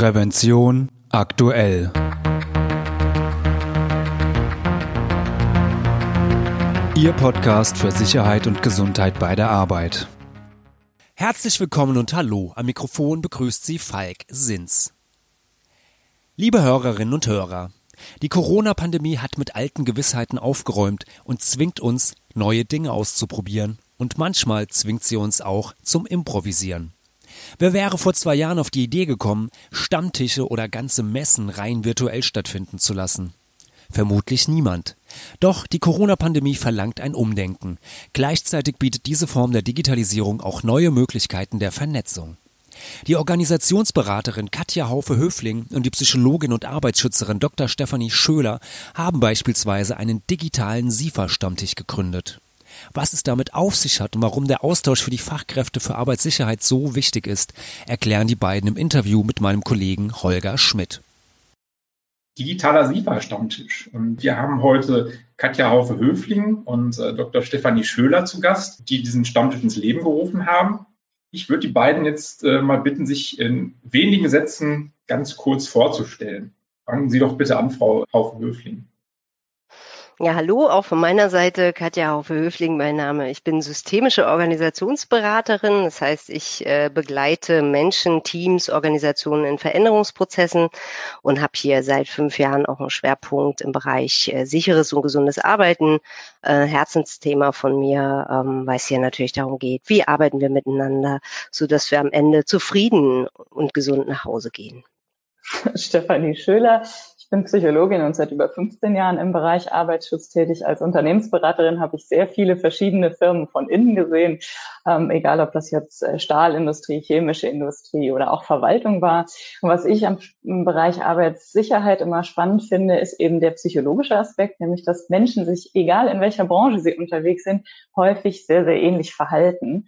Prävention aktuell. Ihr Podcast für Sicherheit und Gesundheit bei der Arbeit. Herzlich willkommen und hallo. Am Mikrofon begrüßt Sie Falk Sins. Liebe Hörerinnen und Hörer, die Corona-Pandemie hat mit alten Gewissheiten aufgeräumt und zwingt uns, neue Dinge auszuprobieren. Und manchmal zwingt sie uns auch zum Improvisieren. Wer wäre vor zwei Jahren auf die Idee gekommen, Stammtische oder ganze Messen rein virtuell stattfinden zu lassen? Vermutlich niemand. Doch die Corona-Pandemie verlangt ein Umdenken. Gleichzeitig bietet diese Form der Digitalisierung auch neue Möglichkeiten der Vernetzung. Die Organisationsberaterin Katja Haufe-Höfling und die Psychologin und Arbeitsschützerin Dr. Stefanie Schöler haben beispielsweise einen digitalen SIFA-Stammtisch gegründet. Was es damit auf sich hat und warum der Austausch für die Fachkräfte für Arbeitssicherheit so wichtig ist, erklären die beiden im Interview mit meinem Kollegen Holger Schmidt. Digitaler SIFA-Stammtisch. Und wir haben heute Katja Haufe-Höfling und äh, Dr. Stefanie Schöler zu Gast, die diesen Stammtisch ins Leben gerufen haben. Ich würde die beiden jetzt äh, mal bitten, sich in wenigen Sätzen ganz kurz vorzustellen. Fangen Sie doch bitte an, Frau Haufe-Höfling. Ja, hallo, auch von meiner Seite Katja Haufe-Höfling, mein Name. Ich bin systemische Organisationsberaterin. Das heißt, ich äh, begleite Menschen, Teams, Organisationen in Veränderungsprozessen und habe hier seit fünf Jahren auch einen Schwerpunkt im Bereich äh, sicheres und gesundes Arbeiten. Äh, Herzensthema von mir, ähm, weil es hier natürlich darum geht, wie arbeiten wir miteinander, so dass wir am Ende zufrieden und gesund nach Hause gehen. Stefanie Schöler. Ich bin Psychologin und seit über 15 Jahren im Bereich Arbeitsschutz tätig. Als Unternehmensberaterin habe ich sehr viele verschiedene Firmen von innen gesehen, ähm, egal ob das jetzt äh, Stahlindustrie, chemische Industrie oder auch Verwaltung war. Und was ich am, im Bereich Arbeitssicherheit immer spannend finde, ist eben der psychologische Aspekt, nämlich dass Menschen sich, egal in welcher Branche sie unterwegs sind, häufig sehr, sehr ähnlich verhalten.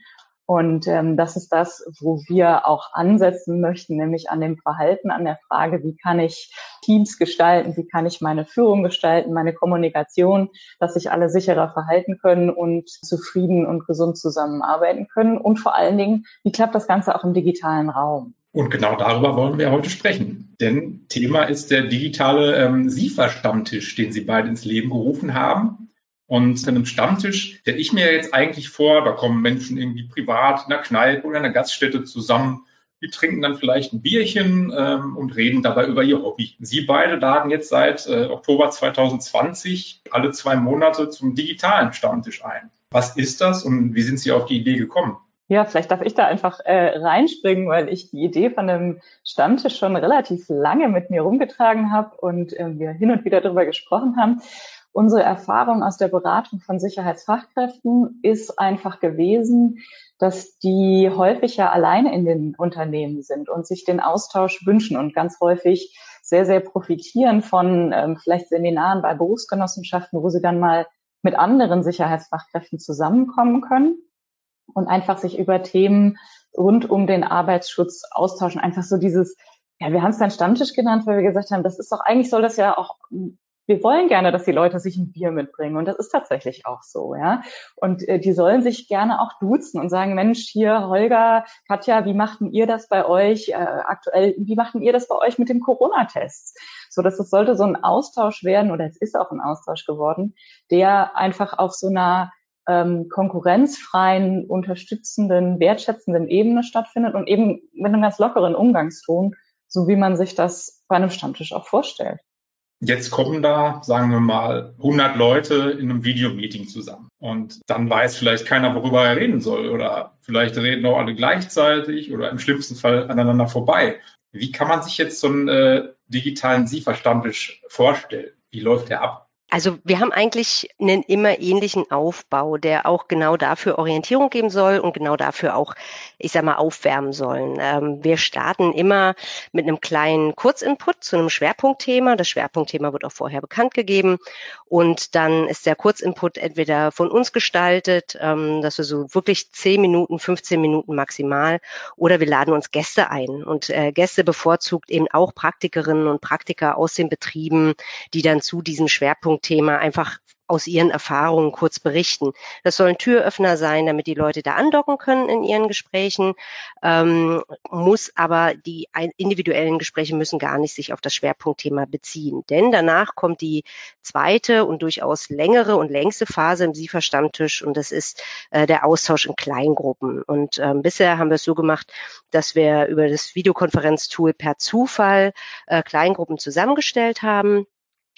Und ähm, das ist das, wo wir auch ansetzen möchten, nämlich an dem Verhalten, an der Frage, wie kann ich Teams gestalten, wie kann ich meine Führung gestalten, meine Kommunikation, dass sich alle sicherer verhalten können und zufrieden und gesund zusammenarbeiten können. Und vor allen Dingen, wie klappt das Ganze auch im digitalen Raum? Und genau darüber wollen wir heute sprechen. Denn Thema ist der digitale ähm, SIFA-Stammtisch, den Sie beide ins Leben gerufen haben. Und an einem Stammtisch stelle ich mir jetzt eigentlich vor, da kommen Menschen irgendwie privat in der Kneipe oder in einer Gaststätte zusammen. Die trinken dann vielleicht ein Bierchen ähm, und reden dabei über ihr Hobby. Sie beide laden jetzt seit äh, Oktober 2020 alle zwei Monate zum digitalen Stammtisch ein. Was ist das und wie sind Sie auf die Idee gekommen? Ja, vielleicht darf ich da einfach äh, reinspringen, weil ich die Idee von einem Stammtisch schon relativ lange mit mir rumgetragen habe und äh, wir hin und wieder darüber gesprochen haben. Unsere Erfahrung aus der Beratung von Sicherheitsfachkräften ist einfach gewesen, dass die häufig ja alleine in den Unternehmen sind und sich den Austausch wünschen und ganz häufig sehr, sehr profitieren von ähm, vielleicht Seminaren bei Berufsgenossenschaften, wo sie dann mal mit anderen Sicherheitsfachkräften zusammenkommen können und einfach sich über Themen rund um den Arbeitsschutz austauschen. Einfach so dieses, ja, wir haben es dann Stammtisch genannt, weil wir gesagt haben, das ist doch, eigentlich soll das ja auch wir wollen gerne, dass die Leute sich ein Bier mitbringen und das ist tatsächlich auch so, ja. Und äh, die sollen sich gerne auch duzen und sagen, Mensch, hier Holger, Katja, wie machten ihr das bei euch äh, aktuell? Wie machten ihr das bei euch mit dem Corona-Test? So, dass es sollte so ein Austausch werden oder es ist auch ein Austausch geworden, der einfach auf so einer ähm, konkurrenzfreien, unterstützenden, wertschätzenden Ebene stattfindet und eben mit einem ganz lockeren Umgangston, so wie man sich das bei einem Stammtisch auch vorstellt. Jetzt kommen da, sagen wir mal, 100 Leute in einem Videomeeting zusammen. Und dann weiß vielleicht keiner, worüber er reden soll. Oder vielleicht reden auch alle gleichzeitig oder im schlimmsten Fall aneinander vorbei. Wie kann man sich jetzt so einen äh, digitalen Sie-Verstandtisch vorstellen? Wie läuft der ab? Also wir haben eigentlich einen immer ähnlichen Aufbau, der auch genau dafür Orientierung geben soll und genau dafür auch, ich sag mal, aufwärmen sollen. Ähm, wir starten immer mit einem kleinen Kurzinput zu einem Schwerpunktthema. Das Schwerpunktthema wird auch vorher bekannt gegeben und dann ist der Kurzinput entweder von uns gestaltet, ähm, dass wir so wirklich 10 Minuten, 15 Minuten maximal oder wir laden uns Gäste ein und äh, Gäste bevorzugt eben auch Praktikerinnen und Praktiker aus den Betrieben, die dann zu diesem Schwerpunkt Thema einfach aus ihren Erfahrungen kurz berichten. Das sollen Türöffner sein, damit die Leute da andocken können in ihren Gesprächen, ähm, muss aber die individuellen Gespräche müssen gar nicht sich auf das Schwerpunktthema beziehen. Denn danach kommt die zweite und durchaus längere und längste Phase im SIFA-Stammtisch und das ist äh, der Austausch in Kleingruppen. Und ähm, bisher haben wir es so gemacht, dass wir über das Videokonferenztool per Zufall äh, Kleingruppen zusammengestellt haben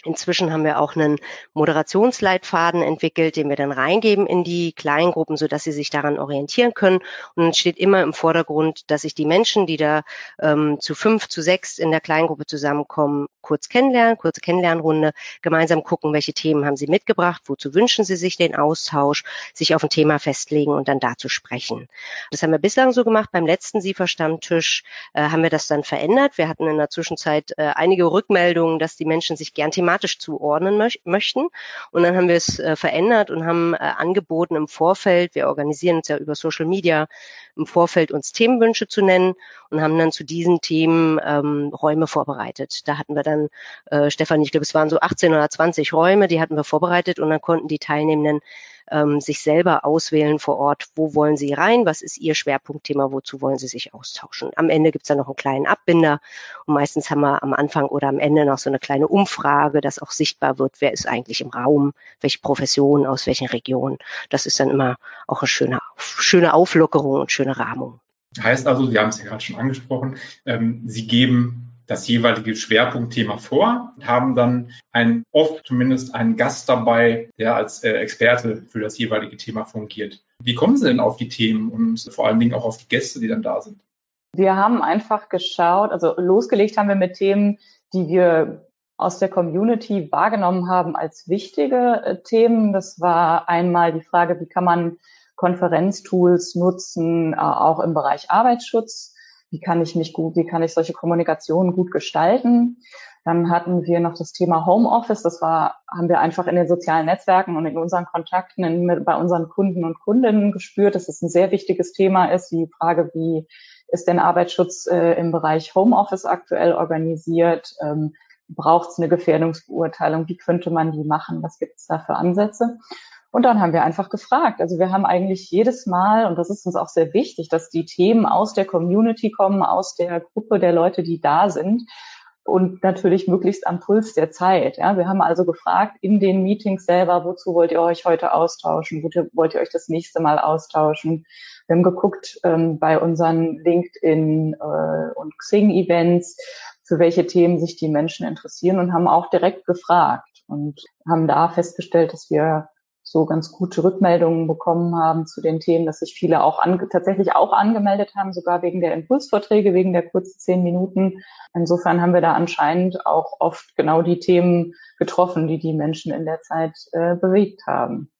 Inzwischen haben wir auch einen Moderationsleitfaden entwickelt, den wir dann reingeben in die Kleingruppen, so dass sie sich daran orientieren können. Und dann steht immer im Vordergrund, dass sich die Menschen, die da ähm, zu fünf, zu sechs in der Kleingruppe zusammenkommen, kurz kennenlernen, kurze Kennenlernrunde, gemeinsam gucken, welche Themen haben sie mitgebracht, wozu wünschen sie sich den Austausch, sich auf ein Thema festlegen und dann dazu sprechen. Das haben wir bislang so gemacht. Beim letzten SIFA-Stammtisch äh, haben wir das dann verändert. Wir hatten in der Zwischenzeit äh, einige Rückmeldungen, dass die Menschen sich gern thematisch thematisch zuordnen möch möchten. Und dann haben wir es äh, verändert und haben äh, angeboten im Vorfeld, wir organisieren uns ja über Social Media, im Vorfeld uns Themenwünsche zu nennen und haben dann zu diesen Themen ähm, Räume vorbereitet. Da hatten wir dann, äh, Stefan, ich glaube, es waren so 18 oder 20 Räume, die hatten wir vorbereitet und dann konnten die Teilnehmenden ähm, sich selber auswählen vor Ort, wo wollen sie rein, was ist ihr Schwerpunktthema, wozu wollen sie sich austauschen. Am Ende gibt's dann noch einen kleinen Abbinder und meistens haben wir am Anfang oder am Ende noch so eine kleine Umfrage, dass auch sichtbar wird, wer ist eigentlich im Raum, welche Profession, aus welchen Regionen. Das ist dann immer auch eine schöne, schöne Auflockerung und schöne Rahmung. Heißt also, Sie haben es ja gerade schon angesprochen, ähm, Sie geben das jeweilige Schwerpunktthema vor, haben dann einen, oft zumindest einen Gast dabei, der als äh, Experte für das jeweilige Thema fungiert. Wie kommen Sie denn auf die Themen und vor allen Dingen auch auf die Gäste, die dann da sind? Wir haben einfach geschaut, also losgelegt haben wir mit Themen, die wir aus der Community wahrgenommen haben als wichtige äh, Themen. Das war einmal die Frage, wie kann man Konferenztools nutzen, äh, auch im Bereich Arbeitsschutz wie kann ich mich gut, wie kann ich solche Kommunikationen gut gestalten. Dann hatten wir noch das Thema Homeoffice. Das war, haben wir einfach in den sozialen Netzwerken und in unseren Kontakten in, bei unseren Kunden und Kundinnen gespürt, dass es ein sehr wichtiges Thema ist. Die Frage, wie ist denn Arbeitsschutz äh, im Bereich Homeoffice aktuell organisiert? Ähm, Braucht es eine Gefährdungsbeurteilung? Wie könnte man die machen? Was gibt es da für Ansätze? Und dann haben wir einfach gefragt. Also wir haben eigentlich jedes Mal, und das ist uns auch sehr wichtig, dass die Themen aus der Community kommen, aus der Gruppe der Leute, die da sind und natürlich möglichst am Puls der Zeit. Ja, wir haben also gefragt in den Meetings selber, wozu wollt ihr euch heute austauschen? Wozu wollt ihr euch das nächste Mal austauschen? Wir haben geguckt ähm, bei unseren LinkedIn äh, und Xing-Events, für welche Themen sich die Menschen interessieren und haben auch direkt gefragt und haben da festgestellt, dass wir so ganz gute Rückmeldungen bekommen haben zu den Themen, dass sich viele auch an, tatsächlich auch angemeldet haben, sogar wegen der Impulsvorträge, wegen der kurzen zehn Minuten. Insofern haben wir da anscheinend auch oft genau die Themen getroffen, die die Menschen in der Zeit äh, bewegt haben.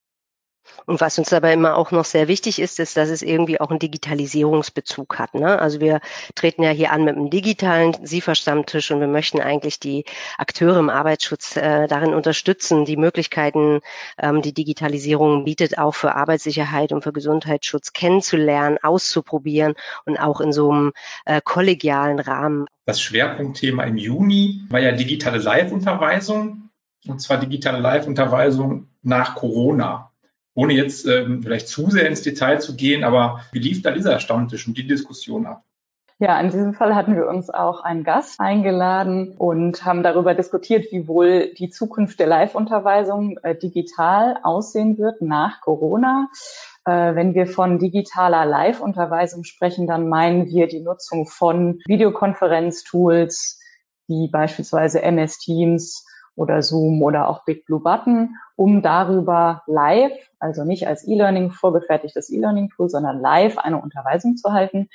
Und was uns dabei immer auch noch sehr wichtig ist, ist, dass es irgendwie auch einen Digitalisierungsbezug hat. Ne? Also wir treten ja hier an mit einem digitalen SIFA-Stammtisch und wir möchten eigentlich die Akteure im Arbeitsschutz äh, darin unterstützen, die Möglichkeiten, ähm, die Digitalisierung bietet, auch für Arbeitssicherheit und für Gesundheitsschutz kennenzulernen, auszuprobieren und auch in so einem äh, kollegialen Rahmen. Das Schwerpunktthema im Juni war ja digitale Live-Unterweisung und zwar digitale Live-Unterweisung nach Corona ohne jetzt ähm, vielleicht zu sehr ins Detail zu gehen, aber wie lief da dieser Stammtisch und die Diskussion ab? Ja, in diesem Fall hatten wir uns auch einen Gast eingeladen und haben darüber diskutiert, wie wohl die Zukunft der Live-Unterweisung äh, digital aussehen wird nach Corona. Äh, wenn wir von digitaler Live-Unterweisung sprechen, dann meinen wir die Nutzung von Videokonferenztools, wie beispielsweise MS Teams oder Zoom oder auch Big Blue Button, um darüber live, also nicht als E-Learning vorgefertigtes E-Learning-Tool, sondern live eine Unterweisung zu halten.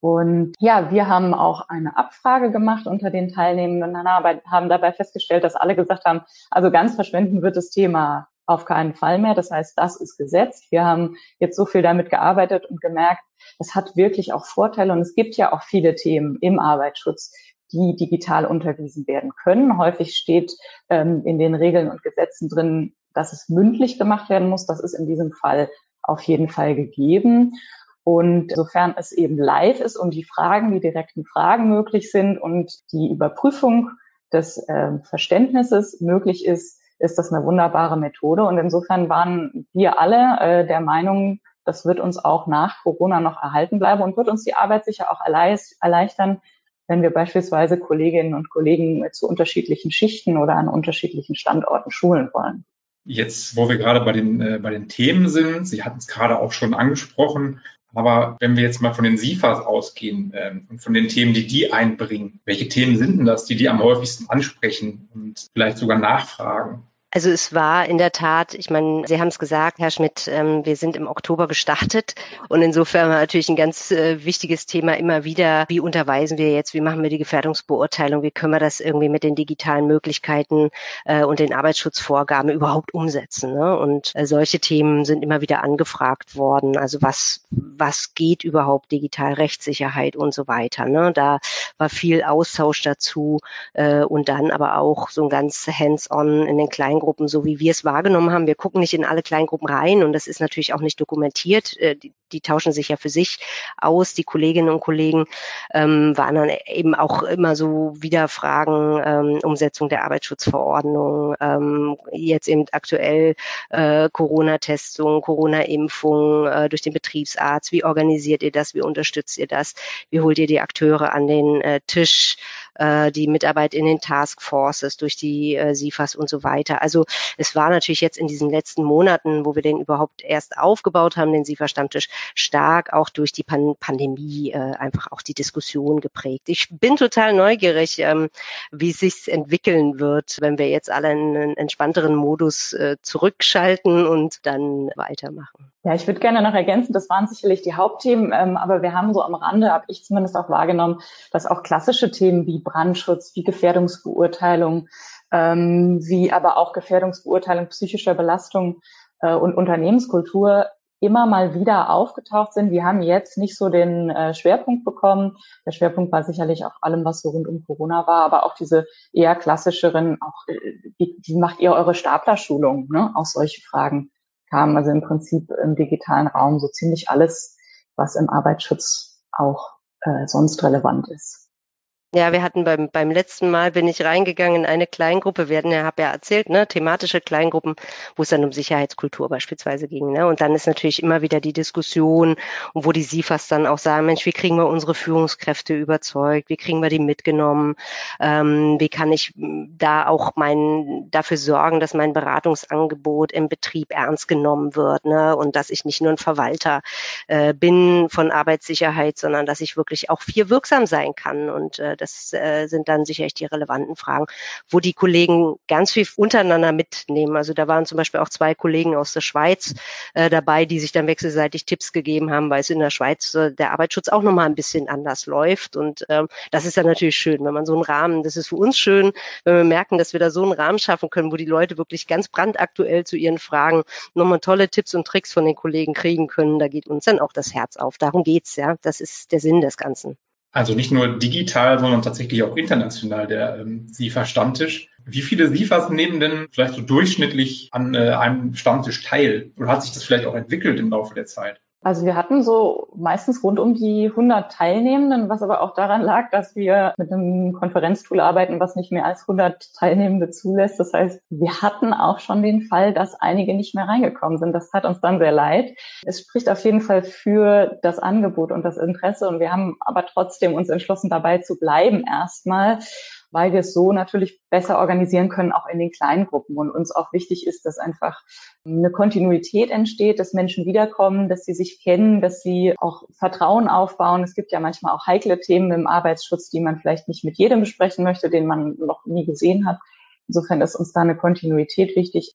Und ja, wir haben auch eine Abfrage gemacht unter den Teilnehmenden und haben dabei festgestellt, dass alle gesagt haben, also ganz verschwenden wird das Thema auf keinen Fall mehr. Das heißt, das ist gesetzt. Wir haben jetzt so viel damit gearbeitet und gemerkt, es hat wirklich auch Vorteile und es gibt ja auch viele Themen im Arbeitsschutz, die digital unterwiesen werden können. Häufig steht ähm, in den Regeln und Gesetzen drin, dass es mündlich gemacht werden muss. Das ist in diesem Fall auf jeden Fall gegeben. Und sofern es eben live ist und die Fragen, die direkten Fragen möglich sind und die Überprüfung des äh, Verständnisses möglich ist, ist das eine wunderbare Methode. Und insofern waren wir alle äh, der Meinung, das wird uns auch nach Corona noch erhalten bleiben und wird uns die Arbeit sicher auch erleichtern, wenn wir beispielsweise Kolleginnen und Kollegen zu unterschiedlichen Schichten oder an unterschiedlichen Standorten schulen wollen. Jetzt, wo wir gerade bei den, äh, bei den Themen sind, Sie hatten es gerade auch schon angesprochen, aber wenn wir jetzt mal von den SIFAs ausgehen ähm, und von den Themen, die die einbringen, welche Themen sind denn das, die die am häufigsten ansprechen und vielleicht sogar nachfragen? Also es war in der Tat, ich meine, Sie haben es gesagt, Herr Schmidt, ähm, wir sind im Oktober gestartet und insofern war natürlich ein ganz äh, wichtiges Thema immer wieder, wie unterweisen wir jetzt, wie machen wir die Gefährdungsbeurteilung, wie können wir das irgendwie mit den digitalen Möglichkeiten äh, und den Arbeitsschutzvorgaben überhaupt umsetzen. Ne? Und äh, solche Themen sind immer wieder angefragt worden. Also was, was geht überhaupt digital, Rechtssicherheit und so weiter. Ne? Da war viel Austausch dazu äh, und dann aber auch so ein ganz hands-on in den kleinen Kleingruppen, so wie wir es wahrgenommen haben. Wir gucken nicht in alle Kleingruppen rein und das ist natürlich auch nicht dokumentiert. Äh, die, die tauschen sich ja für sich aus. Die Kolleginnen und Kollegen ähm, waren dann eben auch immer so wieder Fragen, ähm, Umsetzung der Arbeitsschutzverordnung, ähm, jetzt eben aktuell äh, Corona-Testung, Corona-Impfung äh, durch den Betriebsarzt. Wie organisiert ihr das? Wie unterstützt ihr das? Wie holt ihr die Akteure an den äh, Tisch? Äh, die Mitarbeit in den Taskforces durch die äh, SIFAs und so weiter. Also es war natürlich jetzt in diesen letzten Monaten, wo wir den überhaupt erst aufgebaut haben, den SIFA-Stammtisch, stark auch durch die Pan Pandemie äh, einfach auch die Diskussion geprägt. Ich bin total neugierig, ähm, wie es sich entwickeln wird, wenn wir jetzt alle in einen entspannteren Modus äh, zurückschalten und dann weitermachen. Ja, ich würde gerne noch ergänzen, das waren sicherlich die Hauptthemen, ähm, aber wir haben so am Rande, habe ich zumindest auch wahrgenommen, dass auch klassische Themen wie Brandschutz, wie Gefährdungsbeurteilung, ähm, wie aber auch Gefährdungsbeurteilung psychischer Belastung äh, und Unternehmenskultur immer mal wieder aufgetaucht sind. Wir haben jetzt nicht so den äh, Schwerpunkt bekommen. Der Schwerpunkt war sicherlich auch allem, was so rund um Corona war, aber auch diese eher klassischeren, auch äh, wie, wie macht ihr eure Staplerschulung, ne? Auch solche Fragen kamen. Also im Prinzip im digitalen Raum so ziemlich alles, was im Arbeitsschutz auch äh, sonst relevant ist. Ja, wir hatten beim, beim letzten Mal bin ich reingegangen in eine Kleingruppe. Wir hatten ja, habe ja erzählt, ne, thematische Kleingruppen, wo es dann um Sicherheitskultur beispielsweise ging. Ne? Und dann ist natürlich immer wieder die Diskussion, wo die SIFAs dann auch sagen, Mensch, wie kriegen wir unsere Führungskräfte überzeugt? Wie kriegen wir die mitgenommen? Ähm, wie kann ich da auch mein, dafür sorgen, dass mein Beratungsangebot im Betrieb ernst genommen wird? Ne? Und dass ich nicht nur ein Verwalter äh, bin von Arbeitssicherheit, sondern dass ich wirklich auch viel wirksam sein kann und äh, das äh, sind dann sicherlich die relevanten Fragen, wo die Kollegen ganz viel untereinander mitnehmen. Also da waren zum Beispiel auch zwei Kollegen aus der Schweiz äh, dabei, die sich dann wechselseitig Tipps gegeben haben, weil es in der Schweiz äh, der Arbeitsschutz auch nochmal ein bisschen anders läuft. Und ähm, das ist dann natürlich schön, wenn man so einen Rahmen, das ist für uns schön, wenn wir merken, dass wir da so einen Rahmen schaffen können, wo die Leute wirklich ganz brandaktuell zu ihren Fragen nochmal tolle Tipps und Tricks von den Kollegen kriegen können. Da geht uns dann auch das Herz auf. Darum geht's, ja. Das ist der Sinn des Ganzen. Also nicht nur digital, sondern tatsächlich auch international der ähm, SIFA-Stammtisch. Wie viele SIFAs nehmen denn vielleicht so durchschnittlich an äh, einem Stammtisch teil? Oder hat sich das vielleicht auch entwickelt im Laufe der Zeit? Also wir hatten so meistens rund um die 100 Teilnehmenden, was aber auch daran lag, dass wir mit einem Konferenztool arbeiten, was nicht mehr als 100 Teilnehmende zulässt. Das heißt, wir hatten auch schon den Fall, dass einige nicht mehr reingekommen sind. Das hat uns dann sehr leid. Es spricht auf jeden Fall für das Angebot und das Interesse und wir haben aber trotzdem uns entschlossen, dabei zu bleiben erstmal weil wir es so natürlich besser organisieren können, auch in den kleinen Gruppen. Und uns auch wichtig ist, dass einfach eine Kontinuität entsteht, dass Menschen wiederkommen, dass sie sich kennen, dass sie auch Vertrauen aufbauen. Es gibt ja manchmal auch heikle Themen im Arbeitsschutz, die man vielleicht nicht mit jedem besprechen möchte, den man noch nie gesehen hat. Insofern ist uns da eine Kontinuität wichtig.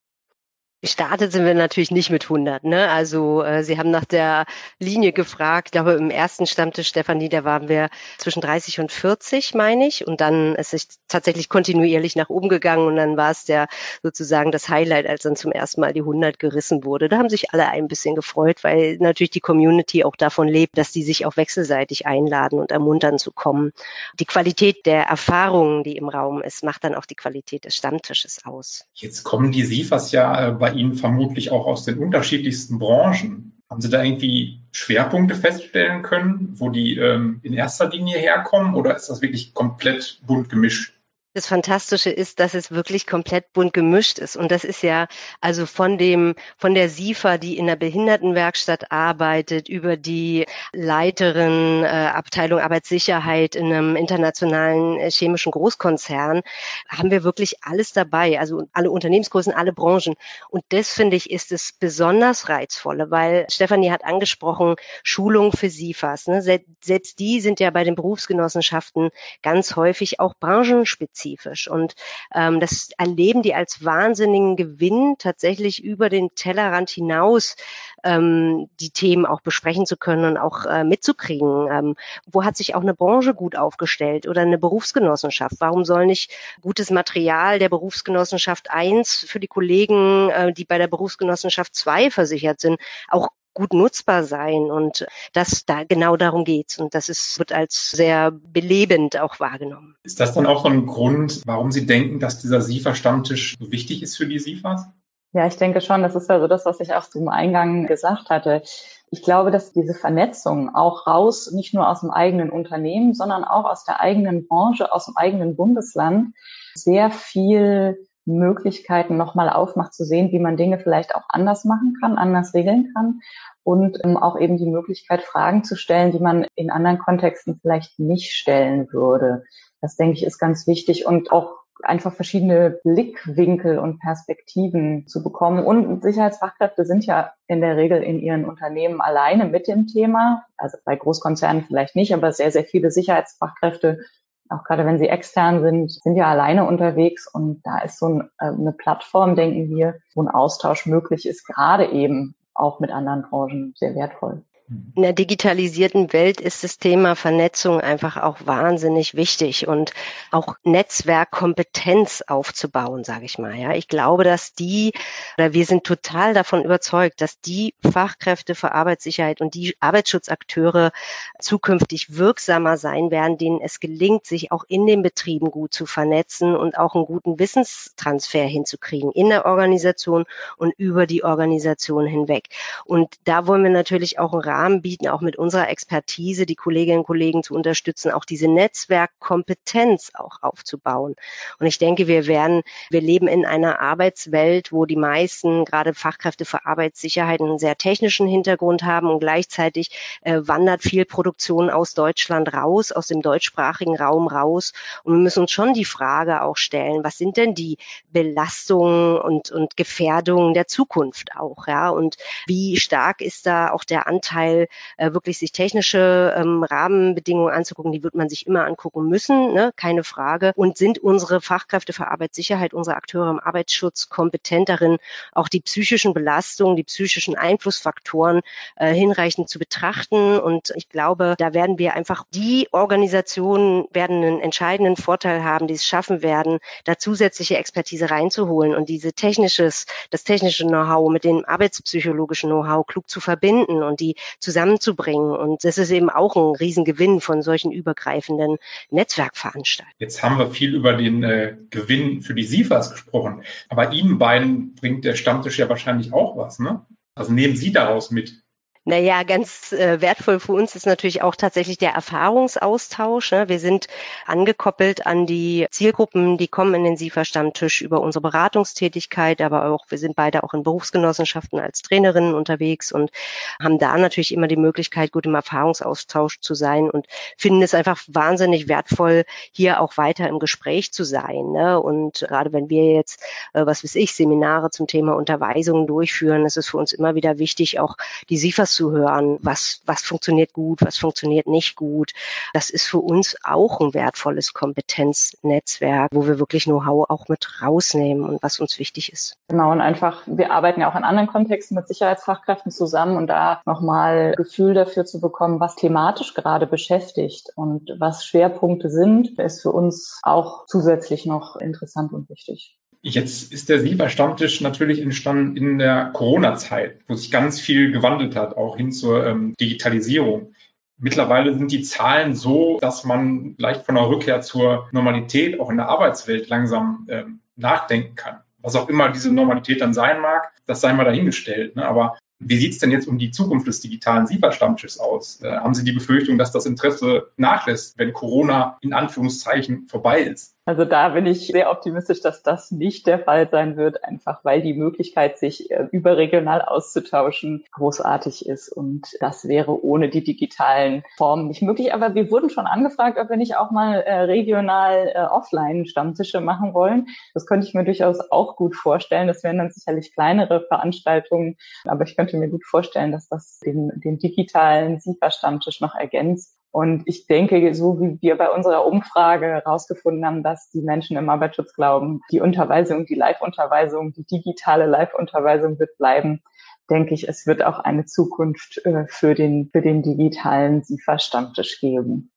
Gestartet sind wir natürlich nicht mit 100. Ne? Also äh, Sie haben nach der Linie gefragt. Ich glaube, im ersten Stammtisch, Stefanie, da waren wir zwischen 30 und 40, meine ich. Und dann ist es tatsächlich kontinuierlich nach oben gegangen. Und dann war es der sozusagen das Highlight, als dann zum ersten Mal die 100 gerissen wurde. Da haben sich alle ein bisschen gefreut, weil natürlich die Community auch davon lebt, dass die sich auch wechselseitig einladen und ermuntern zu kommen. Die Qualität der Erfahrungen, die im Raum ist, macht dann auch die Qualität des Stammtisches aus. Jetzt kommen die SIFAs ja äh, bei Ihnen vermutlich auch aus den unterschiedlichsten Branchen. Haben Sie da irgendwie Schwerpunkte feststellen können, wo die ähm, in erster Linie herkommen oder ist das wirklich komplett bunt gemischt? Das Fantastische ist, dass es wirklich komplett bunt gemischt ist. Und das ist ja also von dem, von der SIFA, die in der Behindertenwerkstatt arbeitet, über die Leiterin äh, Abteilung Arbeitssicherheit in einem internationalen äh, chemischen Großkonzern, haben wir wirklich alles dabei. Also alle Unternehmensgrößen, alle Branchen. Und das finde ich ist es besonders reizvolle, weil Stefanie hat angesprochen, Schulung für SIFAs. Ne? Selbst die sind ja bei den Berufsgenossenschaften ganz häufig auch branchenspezifisch spezifisch. Und ähm, das erleben die als wahnsinnigen Gewinn, tatsächlich über den Tellerrand hinaus ähm, die Themen auch besprechen zu können und auch äh, mitzukriegen. Ähm, wo hat sich auch eine Branche gut aufgestellt oder eine Berufsgenossenschaft? Warum soll nicht gutes Material der Berufsgenossenschaft 1 für die Kollegen, äh, die bei der Berufsgenossenschaft 2 versichert sind, auch gut nutzbar sein und das da genau darum geht's und das ist wird als sehr belebend auch wahrgenommen. Ist das dann auch ein Grund, warum Sie denken, dass dieser SIFA-Stammtisch so wichtig ist für die SIFAs? Ja, ich denke schon, das ist ja so das, was ich auch zum Eingang gesagt hatte. Ich glaube, dass diese Vernetzung auch raus, nicht nur aus dem eigenen Unternehmen, sondern auch aus der eigenen Branche, aus dem eigenen Bundesland sehr viel Möglichkeiten nochmal aufmacht, zu sehen, wie man Dinge vielleicht auch anders machen kann, anders regeln kann und ähm, auch eben die Möglichkeit, Fragen zu stellen, die man in anderen Kontexten vielleicht nicht stellen würde. Das denke ich ist ganz wichtig und auch einfach verschiedene Blickwinkel und Perspektiven zu bekommen. Und Sicherheitsfachkräfte sind ja in der Regel in ihren Unternehmen alleine mit dem Thema. Also bei Großkonzernen vielleicht nicht, aber sehr, sehr viele Sicherheitsfachkräfte auch gerade wenn sie extern sind, sind ja alleine unterwegs und da ist so ein, äh, eine Plattform, denken wir, wo ein Austausch möglich ist, gerade eben auch mit anderen Branchen sehr wertvoll. In der digitalisierten Welt ist das Thema Vernetzung einfach auch wahnsinnig wichtig und auch Netzwerkkompetenz aufzubauen, sage ich mal. Ja, ich glaube, dass die oder wir sind total davon überzeugt, dass die Fachkräfte für Arbeitssicherheit und die Arbeitsschutzakteure zukünftig wirksamer sein werden, denen es gelingt, sich auch in den Betrieben gut zu vernetzen und auch einen guten Wissenstransfer hinzukriegen in der Organisation und über die Organisation hinweg. Und da wollen wir natürlich auch einen Rahmen bieten, auch mit unserer Expertise die Kolleginnen und Kollegen zu unterstützen, auch diese Netzwerkkompetenz auch aufzubauen. Und ich denke, wir werden, wir leben in einer Arbeitswelt, wo die meisten, gerade Fachkräfte für Arbeitssicherheit, einen sehr technischen Hintergrund haben und gleichzeitig äh, wandert viel Produktion aus Deutschland raus, aus dem deutschsprachigen Raum raus. Und wir müssen uns schon die Frage auch stellen, was sind denn die Belastungen und, und Gefährdungen der Zukunft auch, ja? Und wie stark ist da auch der Anteil Teil äh, wirklich sich technische ähm, Rahmenbedingungen anzugucken, die wird man sich immer angucken müssen, ne? keine Frage. Und sind unsere Fachkräfte für Arbeitssicherheit, unsere Akteure im Arbeitsschutz kompetent darin, auch die psychischen Belastungen, die psychischen Einflussfaktoren äh, hinreichend zu betrachten? Und ich glaube, da werden wir einfach die Organisationen werden einen entscheidenden Vorteil haben, die es schaffen werden, da zusätzliche Expertise reinzuholen und diese technisches, das technische Know-how mit dem arbeitspsychologischen Know-how klug zu verbinden und die zusammenzubringen. Und das ist eben auch ein Riesengewinn von solchen übergreifenden Netzwerkveranstaltungen. Jetzt haben wir viel über den äh, Gewinn für die SIFAs gesprochen. Aber Ihnen beiden bringt der Stammtisch ja wahrscheinlich auch was, ne? Also nehmen Sie daraus mit. Naja, ganz äh, wertvoll für uns ist natürlich auch tatsächlich der Erfahrungsaustausch. Ne? Wir sind angekoppelt an die Zielgruppen, die kommen in den SIFA-Stammtisch über unsere Beratungstätigkeit, aber auch wir sind beide auch in Berufsgenossenschaften als Trainerinnen unterwegs und haben da natürlich immer die Möglichkeit, gut im Erfahrungsaustausch zu sein und finden es einfach wahnsinnig wertvoll, hier auch weiter im Gespräch zu sein. Ne? Und gerade wenn wir jetzt, äh, was weiß ich, Seminare zum Thema Unterweisungen durchführen, ist es für uns immer wieder wichtig, auch die SIFAs zu hören, was, was funktioniert gut, was funktioniert nicht gut. Das ist für uns auch ein wertvolles Kompetenznetzwerk, wo wir wirklich Know-how auch mit rausnehmen und was uns wichtig ist. Genau, und einfach, wir arbeiten ja auch in anderen Kontexten mit Sicherheitsfachkräften zusammen und da nochmal Gefühl dafür zu bekommen, was thematisch gerade beschäftigt und was Schwerpunkte sind, ist für uns auch zusätzlich noch interessant und wichtig. Jetzt ist der Sieber-Stammtisch natürlich entstanden in der Corona-Zeit, wo sich ganz viel gewandelt hat, auch hin zur ähm, Digitalisierung. Mittlerweile sind die Zahlen so, dass man leicht von der Rückkehr zur Normalität auch in der Arbeitswelt langsam ähm, nachdenken kann. Was auch immer diese Normalität dann sein mag, das sei mal dahingestellt. Ne? Aber wie sieht es denn jetzt um die Zukunft des digitalen SIFA-Stammtisches aus? Äh, haben Sie die Befürchtung, dass das Interesse nachlässt, wenn Corona in Anführungszeichen vorbei ist? Also da bin ich sehr optimistisch, dass das nicht der Fall sein wird, einfach weil die Möglichkeit, sich äh, überregional auszutauschen, großartig ist. Und das wäre ohne die digitalen Formen nicht möglich. Aber wir wurden schon angefragt, ob wir nicht auch mal äh, regional äh, offline Stammtische machen wollen. Das könnte ich mir durchaus auch gut vorstellen. Das wären dann sicherlich kleinere Veranstaltungen. Aber ich könnte mir gut vorstellen, dass das den, den digitalen SIFA-Stammtisch noch ergänzt. Und ich denke, so wie wir bei unserer Umfrage herausgefunden haben, dass die Menschen im Arbeitsschutz glauben, die Unterweisung, die Live-Unterweisung, die digitale Live-Unterweisung wird bleiben, denke ich, es wird auch eine Zukunft äh, für den, für den digitalen SIFA-Stammtisch geben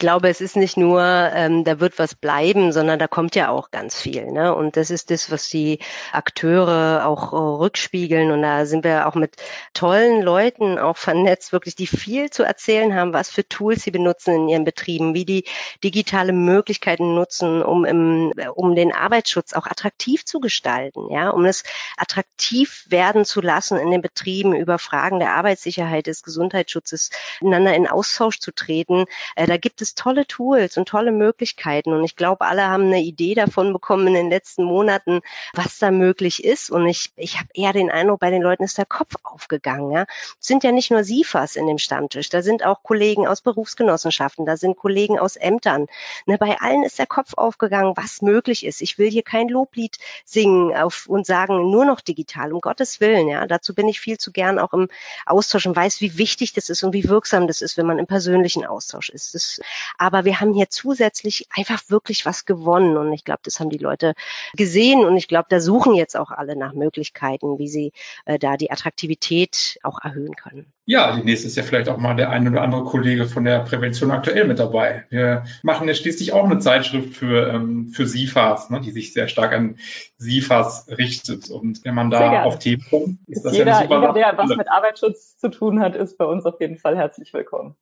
glaube, es ist nicht nur, ähm, da wird was bleiben, sondern da kommt ja auch ganz viel. Ne? Und das ist das, was die Akteure auch äh, rückspiegeln. Und da sind wir auch mit tollen Leuten auch vernetzt, wirklich, die viel zu erzählen haben, was für Tools sie benutzen in ihren Betrieben, wie die digitale Möglichkeiten nutzen, um, im, um den Arbeitsschutz auch attraktiv zu gestalten, ja, um es attraktiv werden zu lassen in den Betrieben über Fragen der Arbeitssicherheit, des Gesundheitsschutzes, miteinander in Austausch zu treten. Äh, da gibt es es tolle Tools und tolle Möglichkeiten. Und ich glaube, alle haben eine Idee davon bekommen in den letzten Monaten, was da möglich ist. Und ich, ich habe eher den Eindruck, bei den Leuten ist der Kopf aufgegangen. Ja. Es sind ja nicht nur SIFAs in dem Stammtisch, da sind auch Kollegen aus Berufsgenossenschaften, da sind Kollegen aus Ämtern. Ne, bei allen ist der Kopf aufgegangen, was möglich ist. Ich will hier kein Loblied singen auf, und sagen, nur noch digital, um Gottes Willen. Ja. Dazu bin ich viel zu gern auch im Austausch und weiß, wie wichtig das ist und wie wirksam das ist, wenn man im persönlichen Austausch ist. Das aber wir haben hier zusätzlich einfach wirklich was gewonnen. Und ich glaube, das haben die Leute gesehen. Und ich glaube, da suchen jetzt auch alle nach Möglichkeiten, wie sie äh, da die Attraktivität auch erhöhen können. Ja, demnächst ist ja vielleicht auch mal der ein oder andere Kollege von der Prävention aktuell mit dabei. Wir machen ja schließlich auch eine Zeitschrift für, ähm, für SIFAs, ne, die sich sehr stark an SIFAs richtet. Und wenn man da auf Themen kommt, ist das jeder, ja eine super Jeder, der was mit Arbeitsschutz zu tun hat, ist bei uns auf jeden Fall herzlich willkommen.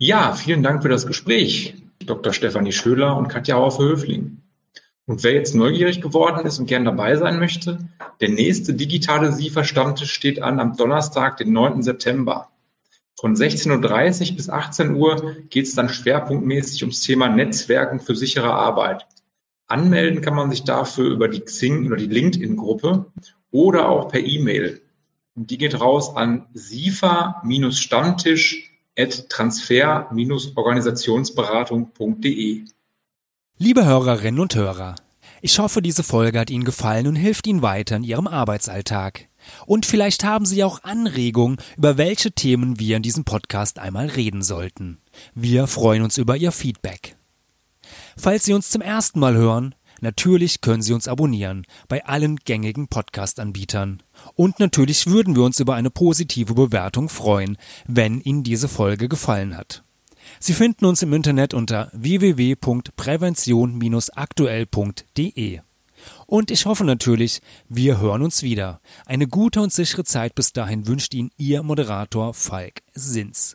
Ja, vielen Dank für das Gespräch, Dr. Stefanie Schöler und Katja Haufe-Höfling. Und wer jetzt neugierig geworden ist und gern dabei sein möchte, der nächste digitale SIFA-Stammtisch steht an am Donnerstag, den 9. September. Von 16.30 Uhr bis 18 Uhr geht es dann schwerpunktmäßig ums Thema Netzwerken für sichere Arbeit. Anmelden kann man sich dafür über die Xing oder die LinkedIn-Gruppe oder auch per E-Mail. Die geht raus an sifa-stammtisch transfer-organisationsberatung.de. Liebe Hörerinnen und Hörer, ich hoffe, diese Folge hat Ihnen gefallen und hilft Ihnen weiter in Ihrem Arbeitsalltag. Und vielleicht haben Sie auch Anregungen, über welche Themen wir in diesem Podcast einmal reden sollten. Wir freuen uns über Ihr Feedback. Falls Sie uns zum ersten Mal hören, Natürlich können Sie uns abonnieren bei allen gängigen Podcast-Anbietern. Und natürlich würden wir uns über eine positive Bewertung freuen, wenn Ihnen diese Folge gefallen hat. Sie finden uns im Internet unter www.prävention-aktuell.de. Und ich hoffe natürlich, wir hören uns wieder. Eine gute und sichere Zeit bis dahin wünscht Ihnen Ihr Moderator Falk Sins.